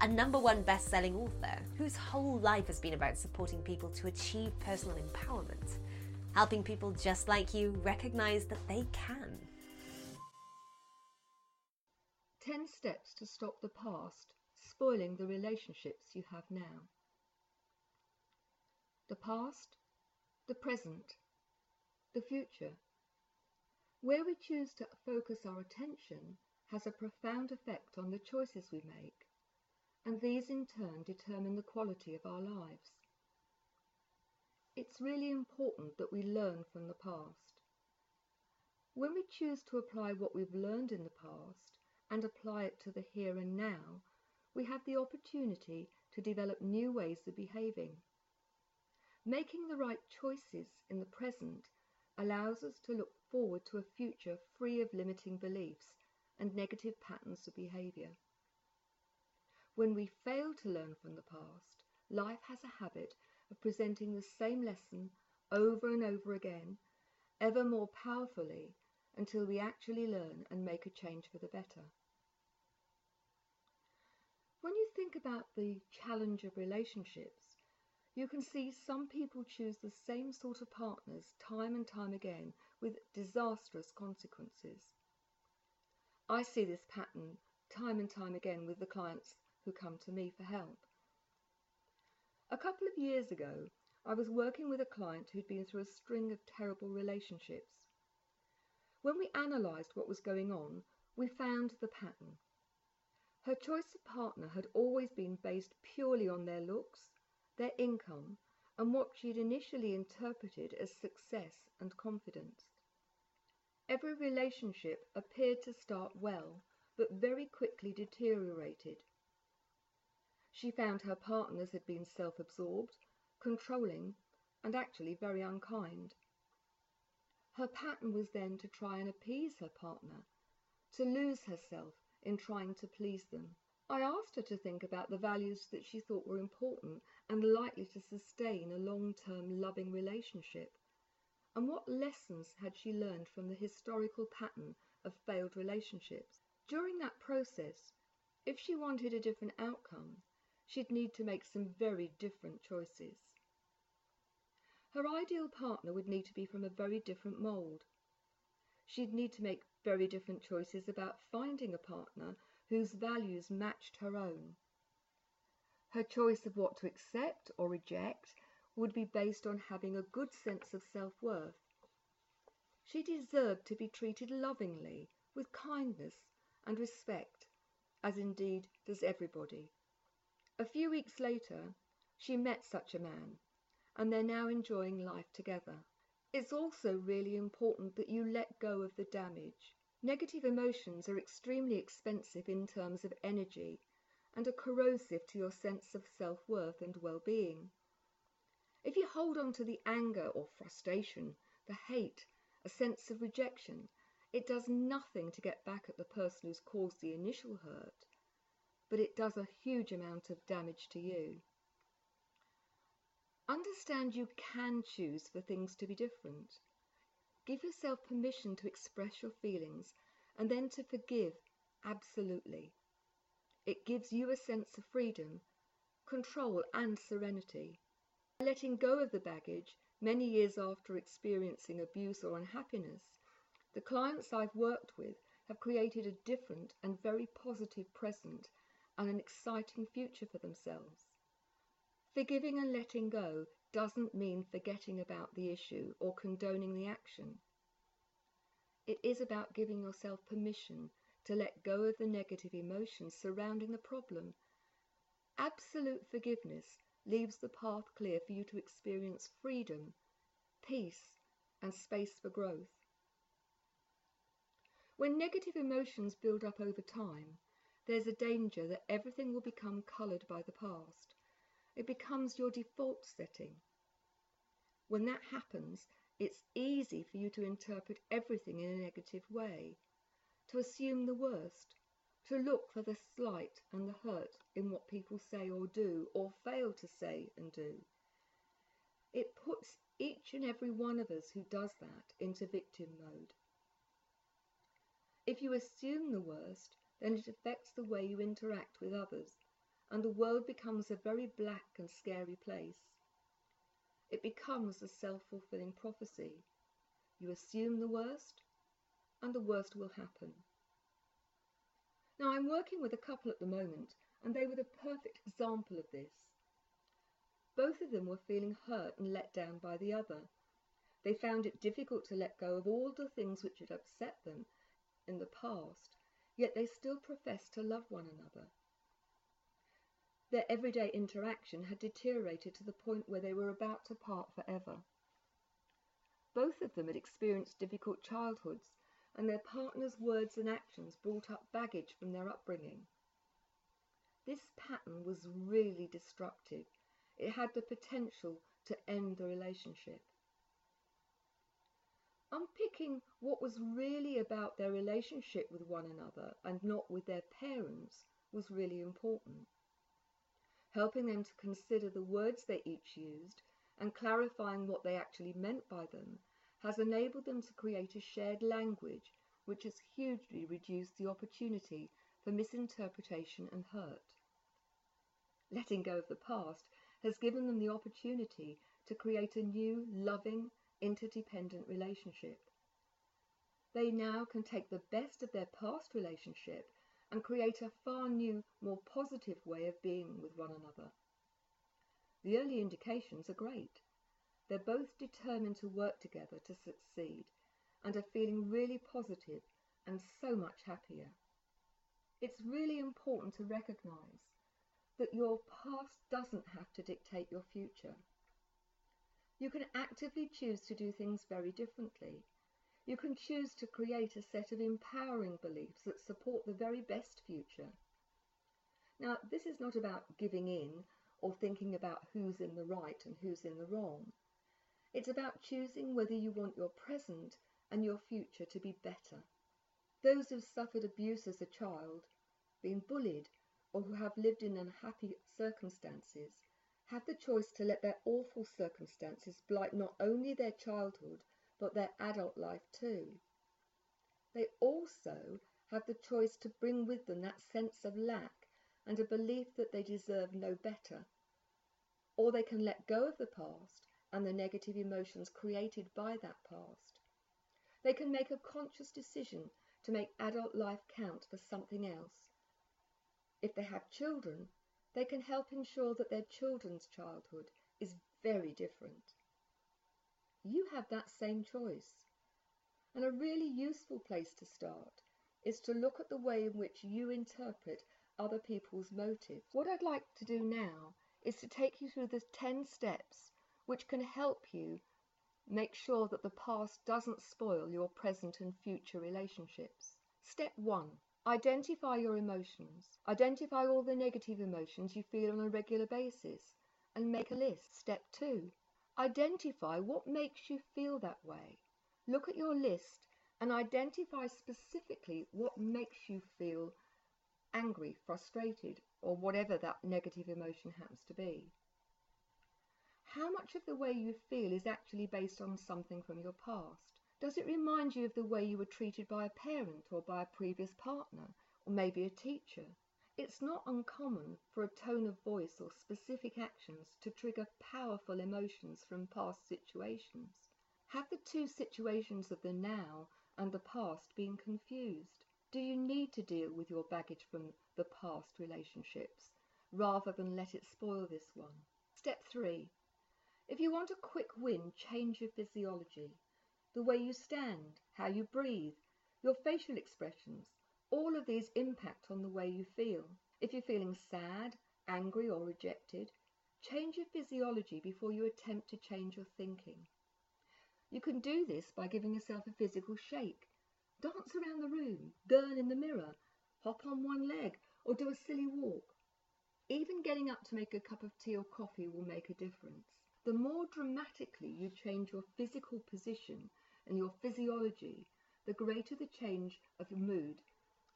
a number one best selling author whose whole life has been about supporting people to achieve personal empowerment, helping people just like you recognize that they can. 10 steps to stop the past spoiling the relationships you have now. The past, the present, the future. Where we choose to focus our attention has a profound effect on the choices we make, and these in turn determine the quality of our lives. It's really important that we learn from the past. When we choose to apply what we've learned in the past and apply it to the here and now, we have the opportunity to develop new ways of behaving. Making the right choices in the present allows us to look forward to a future free of limiting beliefs and negative patterns of behavior. When we fail to learn from the past, life has a habit of presenting the same lesson over and over again, ever more powerfully, until we actually learn and make a change for the better. When you think about the challenge of relationships, you can see some people choose the same sort of partners time and time again with disastrous consequences. I see this pattern time and time again with the clients who come to me for help. A couple of years ago, I was working with a client who'd been through a string of terrible relationships. When we analysed what was going on, we found the pattern. Her choice of partner had always been based purely on their looks, their income, and what she'd initially interpreted as success and confidence. Every relationship appeared to start well, but very quickly deteriorated. She found her partners had been self-absorbed, controlling, and actually very unkind. Her pattern was then to try and appease her partner, to lose herself in trying to please them. I asked her to think about the values that she thought were important and likely to sustain a long-term loving relationship. And what lessons had she learned from the historical pattern of failed relationships? During that process, if she wanted a different outcome, she'd need to make some very different choices. Her ideal partner would need to be from a very different mould. She'd need to make very different choices about finding a partner whose values matched her own. Her choice of what to accept or reject would be based on having a good sense of self-worth. She deserved to be treated lovingly, with kindness and respect, as indeed does everybody. A few weeks later, she met such a man, and they're now enjoying life together. It's also really important that you let go of the damage. Negative emotions are extremely expensive in terms of energy and are corrosive to your sense of self-worth and well-being. If you hold on to the anger or frustration, the hate, a sense of rejection, it does nothing to get back at the person who's caused the initial hurt, but it does a huge amount of damage to you. Understand you can choose for things to be different. Give yourself permission to express your feelings and then to forgive absolutely. It gives you a sense of freedom, control and serenity. Letting go of the baggage many years after experiencing abuse or unhappiness, the clients I've worked with have created a different and very positive present and an exciting future for themselves. Forgiving and letting go doesn't mean forgetting about the issue or condoning the action. It is about giving yourself permission to let go of the negative emotions surrounding the problem. Absolute forgiveness leaves the path clear for you to experience freedom, peace, and space for growth. When negative emotions build up over time, there's a danger that everything will become coloured by the past It becomes your default setting. When that happens, it's easy for you to interpret everything in a negative way, to assume the worst, to look for the slight and the hurt in what people say or do, or fail to say and do. It puts each and every one of us who does that into victim mode. If you assume the worst, then it affects the way you interact with others, and the world becomes a very black and scary place. It becomes a self fulfilling prophecy. You assume the worst, and the worst will happen. Now, I'm working with a couple at the moment, and they were the perfect example of this. Both of them were feeling hurt and let down by the other. They found it difficult to let go of all the things which had upset them in the past, yet they still professed to love one another. Their everyday interaction had deteriorated to the point where they were about to part forever. Both of them had experienced difficult childhoods, and their partner's words and actions brought up baggage from their upbringing. This pattern was really destructive. It had the potential to end the relationship. Unpicking what was really about their relationship with one another and not with their parents was really important helping them to consider the words they each used and clarifying what they actually meant by them has enabled them to create a shared language which has hugely reduced the opportunity for misinterpretation and hurt. Letting go of the past has given them the opportunity to create a new, loving, interdependent relationship. They now can take the best of their past relationship and create a far new, more positive way of being with one another. The early indications are great. They're both determined to work together to succeed and are feeling really positive and so much happier. It's really important to recognize that your past doesn't have to dictate your future. You can actively choose to do things very differently you can choose to create a set of empowering beliefs that support the very best future. Now, this is not about giving in or thinking about who's in the right and who's in the wrong. It's about choosing whether you want your present and your future to be better. Those who've suffered abuse as a child, been bullied, or who have lived in unhappy circumstances have the choice to let their awful circumstances blight not only their childhood but their adult life too. They also have the choice to bring with them that sense of lack and a belief that they deserve no better. Or they can let go of the past and the negative emotions created by that past. They can make a conscious decision to make adult life count for something else. If they have children, they can help ensure that their children's childhood is very different you have that same choice. And a really useful place to start is to look at the way in which you interpret other people's motives. What I'd like to do now is to take you through the 10 steps which can help you make sure that the past doesn't spoil your present and future relationships. Step 1. Identify your emotions. Identify all the negative emotions you feel on a regular basis and make a list. Step 2. Identify what makes you feel that way. Look at your list and identify specifically what makes you feel angry, frustrated, or whatever that negative emotion happens to be. How much of the way you feel is actually based on something from your past? Does it remind you of the way you were treated by a parent or by a previous partner, or maybe a teacher? It's not uncommon for a tone of voice or specific actions to trigger powerful emotions from past situations. Have the two situations of the now and the past been confused? Do you need to deal with your baggage from the past relationships rather than let it spoil this one? Step 3. If you want a quick win, change your physiology. The way you stand, how you breathe, your facial expressions, all of these impact on the way you feel. If you're feeling sad, angry, or rejected, change your physiology before you attempt to change your thinking. You can do this by giving yourself a physical shake. Dance around the room, gurn in the mirror, hop on one leg, or do a silly walk. Even getting up to make a cup of tea or coffee will make a difference. The more dramatically you change your physical position and your physiology, the greater the change of mood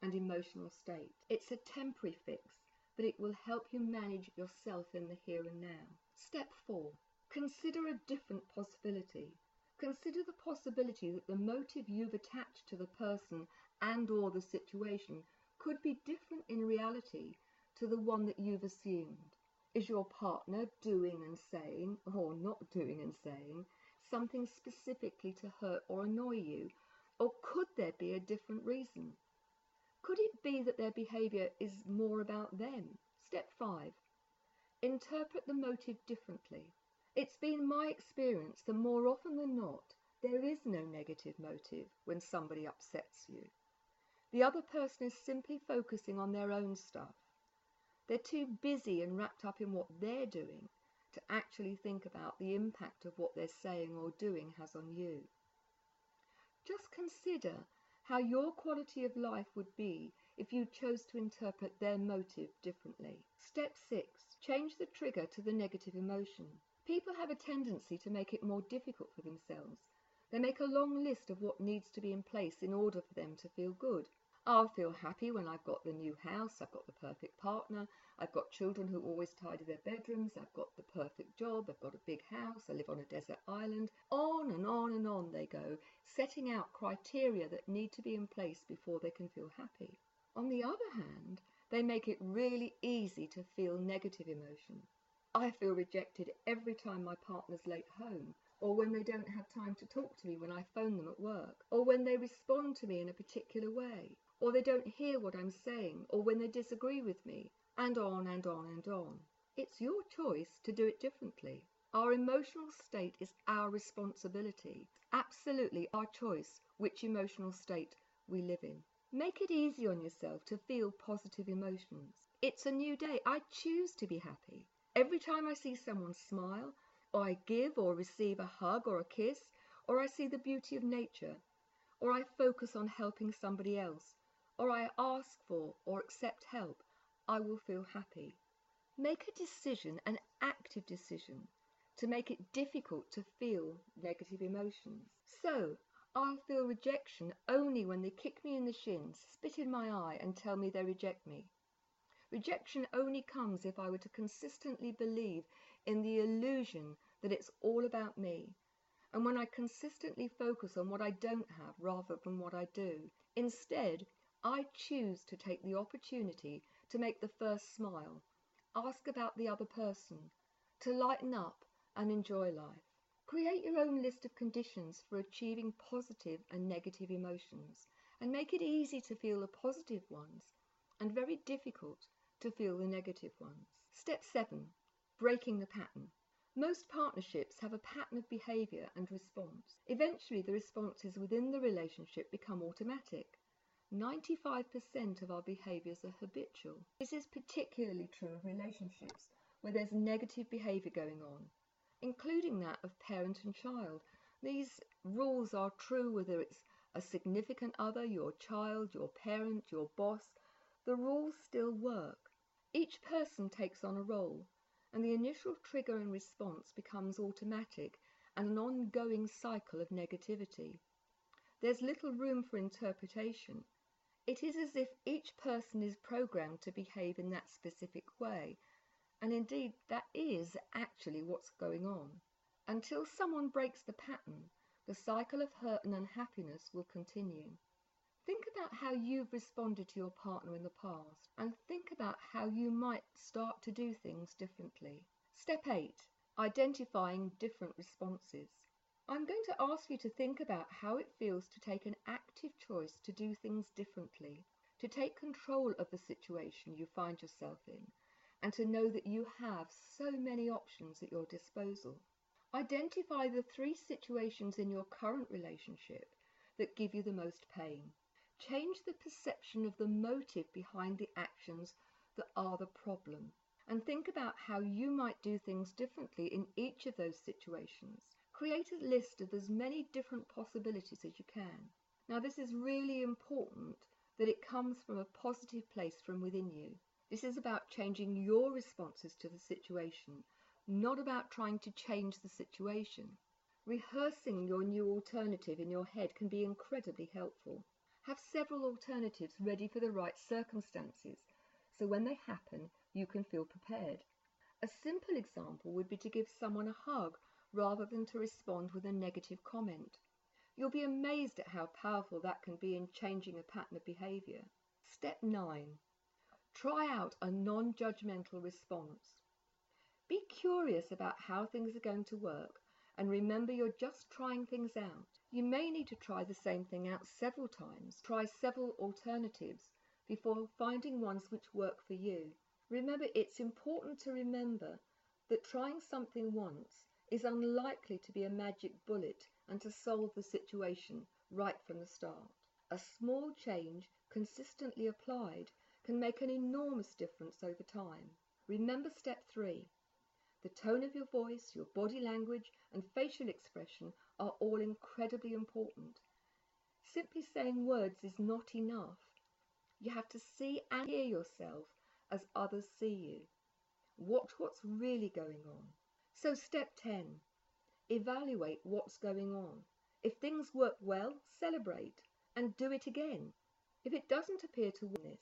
and emotional state. It's a temporary fix, but it will help you manage yourself in the here and now. Step 4. Consider a different possibility. Consider the possibility that the motive you've attached to the person and or the situation could be different in reality to the one that you've assumed. Is your partner doing and saying, or not doing and saying, something specifically to hurt or annoy you? Or could there be a different reason? Could it be that their behaviour is more about them? Step 5. Interpret the motive differently. It's been my experience that more often than not, there is no negative motive when somebody upsets you. The other person is simply focusing on their own stuff. They're too busy and wrapped up in what they're doing to actually think about the impact of what they're saying or doing has on you. Just consider how your quality of life would be if you chose to interpret their motive differently. Step 6. Change the trigger to the negative emotion. People have a tendency to make it more difficult for themselves. They make a long list of what needs to be in place in order for them to feel good. I'll feel happy when I've got the new house, I've got the perfect partner, I've got children who always tidy their bedrooms, I've got the perfect job, I've got a big house, I live on a desert island. On and on and on they go, setting out criteria that need to be in place before they can feel happy. On the other hand, they make it really easy to feel negative emotion. I feel rejected every time my partner's late home, or when they don't have time to talk to me when I phone them at work, or when they respond to me in a particular way, or they don't hear what I'm saying, or when they disagree with me, and on and on and on. It's your choice to do it differently. Our emotional state is our responsibility, absolutely our choice which emotional state we live in. Make it easy on yourself to feel positive emotions. It's a new day. I choose to be happy. Every time I see someone smile, or I give or receive a hug or a kiss, or I see the beauty of nature, or I focus on helping somebody else, or I ask for or accept help, I will feel happy. Make a decision, an active decision, to make it difficult to feel negative emotions. So, I'll feel rejection only when they kick me in the shins, spit in my eye, and tell me they reject me. Rejection only comes if I were to consistently believe in the illusion that it's all about me, and when I consistently focus on what I don't have rather than what I do. Instead, I choose to take the opportunity to make the first smile, ask about the other person, to lighten up and enjoy life. Create your own list of conditions for achieving positive and negative emotions and make it easy to feel the positive ones and very difficult to feel the negative ones. Step 7. Breaking the pattern. Most partnerships have a pattern of behaviour and response. Eventually, the responses within the relationship become automatic. 95% of our behaviours are habitual. This is particularly true of relationships where there's negative behaviour going on, including that of parent and child. These rules are true whether it's a significant other, your child, your parent, your boss. The rules still work. Each person takes on a role, and the initial trigger and response becomes automatic and an ongoing cycle of negativity. There's little room for interpretation it is as if each person is programmed to behave in that specific way, and indeed that is actually what's going on. Until someone breaks the pattern, the cycle of hurt and unhappiness will continue. Think about how you've responded to your partner in the past and think about how you might start to do things differently. Step 8 Identifying different responses. I'm going to ask you to think about how it feels to take an active choice to do things differently, to take control of the situation you find yourself in, and to know that you have so many options at your disposal. Identify the three situations in your current relationship that give you the most pain. Change the perception of the motive behind the actions that are the problem. And think about how you might do things differently in each of those situations. Create a list of as many different possibilities as you can. Now, this is really important that it comes from a positive place from within you. This is about changing your responses to the situation, not about trying to change the situation. Rehearsing your new alternative in your head can be incredibly helpful. Have several alternatives ready for the right circumstances, so when they happen, you can feel prepared. A simple example would be to give someone a hug rather than to respond with a negative comment. You'll be amazed at how powerful that can be in changing a pattern of behavior. Step 9. Try out a non judgmental response. Be curious about how things are going to work and remember you're just trying things out. You may need to try the same thing out several times, try several alternatives before finding ones which work for you. Remember, it's important to remember that trying something once is unlikely to be a magic bullet and to solve the situation right from the start. A small change consistently applied can make an enormous difference over time. Remember step three. The tone of your voice, your body language, and facial expression are all incredibly important. Simply saying words is not enough. You have to see and hear yourself as others see you. Watch what's really going on. So, step 10 evaluate what's going on. If things work well, celebrate and do it again. If it doesn't appear to work, this,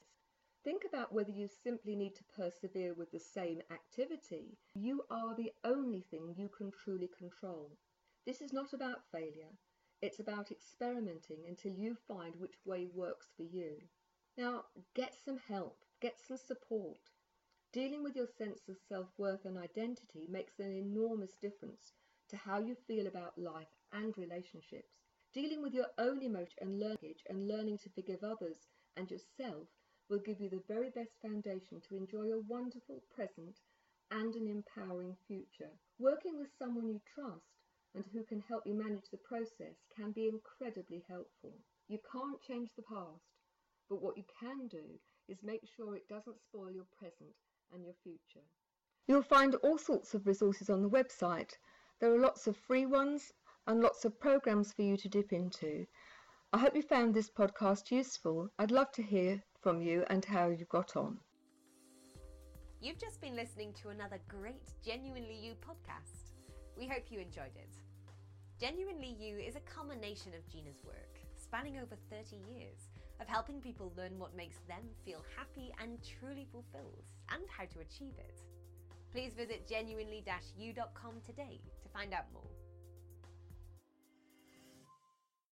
think about whether you simply need to persevere with the same activity. You are the only thing you can truly control. This is not about failure, it's about experimenting until you find which way works for you. Now, get some help. Get some support. Dealing with your sense of self worth and identity makes an enormous difference to how you feel about life and relationships. Dealing with your own emotion and language and learning to forgive others and yourself will give you the very best foundation to enjoy a wonderful present and an empowering future. Working with someone you trust and who can help you manage the process can be incredibly helpful. You can't change the past, but what you can do is make sure it doesn't spoil your present and your future. You'll find all sorts of resources on the website. There are lots of free ones and lots of programs for you to dip into. I hope you found this podcast useful. I'd love to hear from you and how you got on. You've just been listening to another great Genuinely You podcast. We hope you enjoyed it. Genuinely You is a culmination of Gina's work, spanning over 30 years, of helping people learn what makes them feel happy and truly fulfilled, and how to achieve it. Please visit genuinely-u.com today to find out more.